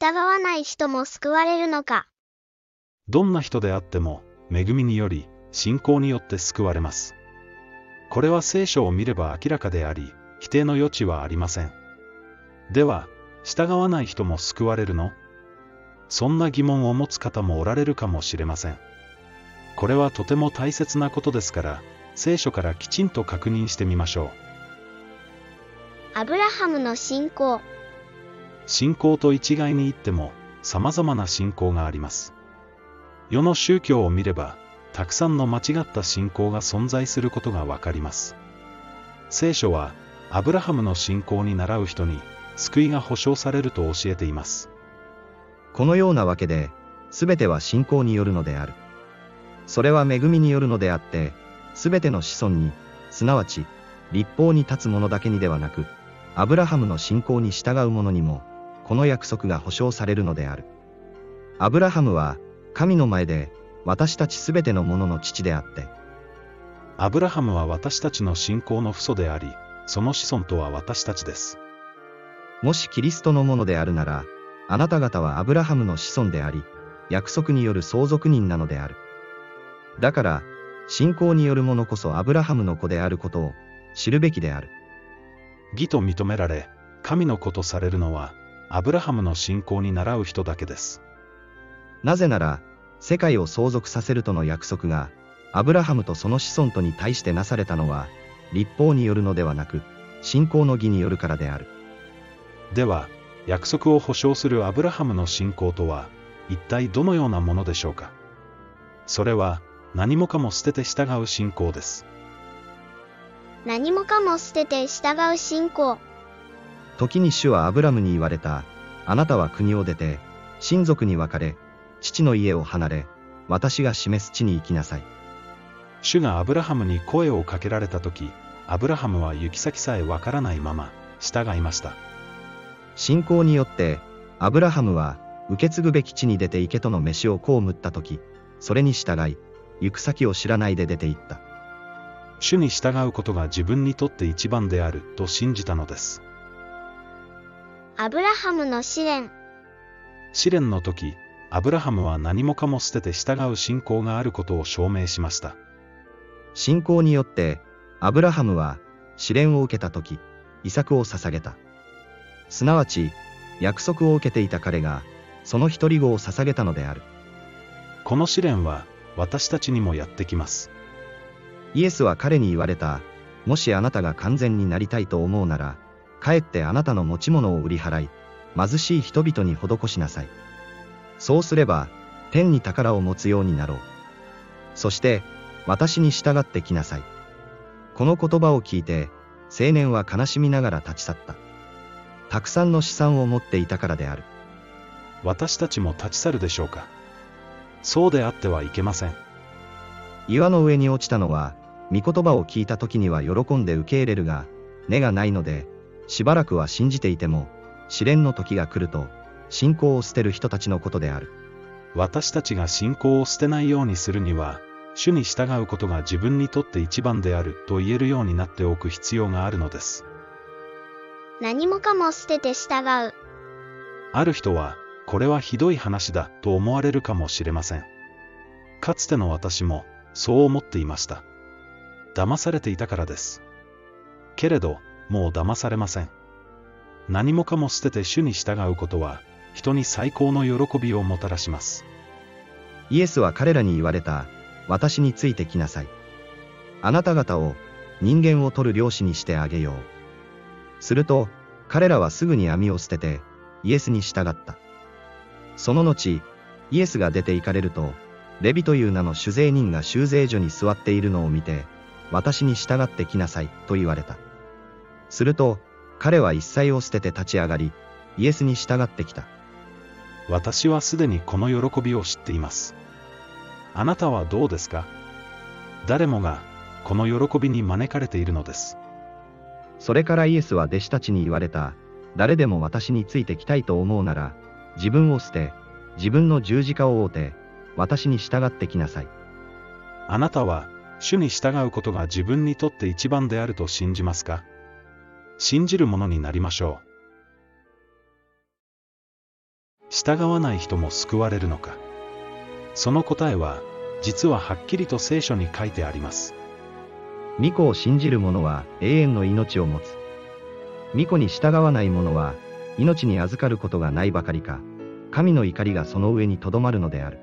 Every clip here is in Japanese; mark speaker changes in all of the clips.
Speaker 1: 従わない人も救われるのか。
Speaker 2: どんな人であっても、恵みにより、信仰によって救われます。これは聖書を見れば明らかであり、否定の余地はありません。では、従わない人も救われるの？そんな疑問を持つ方もおられるかもしれません。これはとても大切なことですから、聖書からきちんと確認してみましょう。
Speaker 1: アブラハムの信仰。
Speaker 2: 信仰と一概に言っても、様々な信仰があります。世の宗教を見れば、たくさんの間違った信仰が存在することがわかります。聖書は、アブラハムの信仰に倣う人に、救いが保証されると教えています。
Speaker 3: このようなわけで、すべては信仰によるのである。それは恵みによるのであって、すべての子孫に、すなわち、立法に立つ者だけにではなく、アブラハムの信仰に従う者にも、この約束が保証されるのである。アブラハムは、神の前で、私たちすべての者の父であって、
Speaker 2: アブラハムは私たちの信仰の父祖であり、その子孫とは私たちです。
Speaker 3: もしキリストのものであるなら、あなた方はアブラハムの子孫であり、約束による相続人なのである。だから、信仰による者こそアブラハムの子であることを知るべきである。
Speaker 2: 義と認められ、神の子とされるのは、アブラハムの信仰に倣う人だけです。
Speaker 3: なぜなら、世界を相続させるとの約束が、アブラハムとその子孫とに対してなされたのは、立法によるのではなく、信仰の義によるからである。
Speaker 2: では、約束を保証するアブラハムの信仰とは、一体どのようなものでしょうか？それは、何もかも捨てて従う信仰です。
Speaker 1: 何もかも捨てて従う信仰。
Speaker 3: 時に主はアブラムに言われた。あなたは国を出て、親族に別れ、父の家を離れ、私が示す地に行きなさい。
Speaker 2: 主がアブラハムに声をかけられた時、アブラハムは行き先さえわからないまま、従いました。
Speaker 3: 信仰によって、アブラハムは、受け継ぐべき地に出て行けとの飯を被った時、それに従い、行く先を知らないで出て行った。
Speaker 2: 主に従うことが自分にとって一番であると信じたのです。
Speaker 1: アブラハムの試練。
Speaker 2: 試練の時、アブラハムは何もかも捨てて従う信仰があることを証明しました。
Speaker 3: 信仰によって、アブラハムは、試練を受けた時、遺作を捧げた。すなわち、約束を受けていた彼が、その一人子を捧げたのである。
Speaker 2: この試練は、私たちにもやってきます。
Speaker 3: イエスは彼に言われた。もしあなたが完全になりたいと思うなら、かえってあなたの持ち物を売り払い、貧しい人々に施しなさい。そうすれば、天に宝を持つようになろう。そして、私に従ってきなさい。この言葉を聞いて、青年は悲しみながら立ち去った。たくさんの資産を持っていたからである。
Speaker 2: 私たちも立ち去るでしょうかそうであってはいけません。
Speaker 3: 岩の上に落ちたのは、御言葉を聞いた時には喜んで受け入れるが、根がないので、しばらくは信じていても、試練の時が来ると、信仰を捨てる人たちのことである。
Speaker 2: 私たちが信仰を捨てないようにするには、主に従うことが自分にとって一番であると言えるようになっておく必要があるのです。
Speaker 1: 何もかも捨てて従う。
Speaker 2: ある人は、これはひどい話だと思われるかもしれません。かつての私も、そう思っていました。騙されていたからです。けれど、もう騙されません。何もかも捨てて主に従うことは、人に最高の喜びをもたらします。
Speaker 3: イエスは彼らに言われた。私についてきなさい。あなた方を人間を取る漁師にしてあげよう。すると、彼らはすぐに網を捨てて、イエスに従った。その後、イエスが出て行かれると、レビという名の酒税人が修税所に座っているのを見て、私に従ってきなさい、と言われた。すると、彼は一切を捨てて立ち上がり、イエスに従ってきた。
Speaker 2: 私はすでにこの喜びを知っています。あなたはどうですか？誰もが、この喜びに招かれているのです。
Speaker 3: それからイエスは弟子たちに言われた。誰でも私についてきたいと思うなら、自分を捨て、自分の十字架を追うて、私に従ってきなさい。
Speaker 2: あなたは、主に従うことが自分にとって一番であると信じますか？信じるものになりましょう。従わない人も救われるのか。その答えは、実ははっきりと聖書に書いてあります。
Speaker 3: 巫女を信じる者は永遠の命を持つ。巫女に従わない者は、命に預かることがないばかりか、神の怒りがその上にとどまるのである。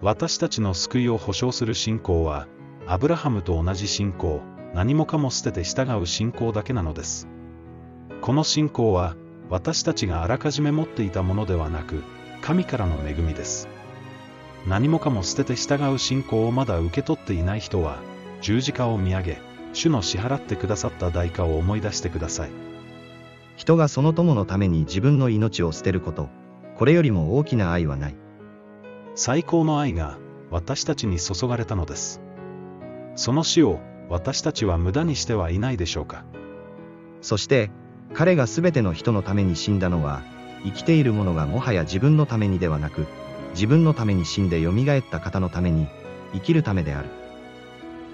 Speaker 2: 私たちの救いを保証する信仰は、アブラハムと同じ信仰、何もかも捨てて従う信仰だけなのです。この信仰は、私たちがあらかじめ持っていたものではなく、神からの恵みです。何もかも捨てて従う信仰をまだ受け取っていない人は、十字架を見上げ、主の支払ってくださった代価を思い出してください。
Speaker 3: 人がその友のために自分の命を捨てること、これよりも大きな愛はない。
Speaker 2: 最高の愛が私たちに注がれたのです。その死を私たちは無駄にしてはいないでしょうか。
Speaker 3: そして、彼が全ての人のために死んだのは、生きている者がもはや自分のためにではなく、自分のために死んで蘇った方のために、生きるためである。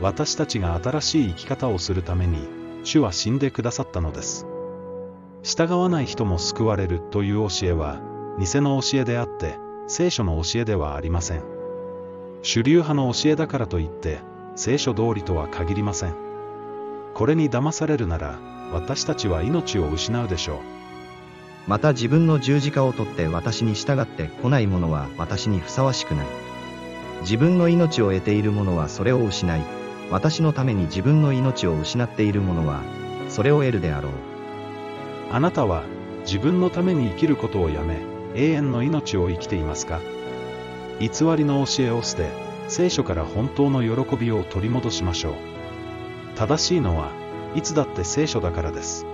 Speaker 2: 私たちが新しい生き方をするために、主は死んでくださったのです。従わない人も救われるという教えは、偽の教えであって、聖書の教えではありません。主流派の教えだからといって、聖書通りとは限りません。これに騙されるなら、私たちは命を失うでしょう。
Speaker 3: また自分の十字架を取って私に従って来ない者は私にふさわしくない。自分の命を得ている者はそれを失い、私のために自分の命を失っている者は、それを得るであろう。
Speaker 2: あなたは、自分のために生きることをやめ、永遠の命を生きていますか？偽りの教えを捨て、聖書から本当の喜びを取り戻しましょう。正しいのは、いつだって聖書だからです。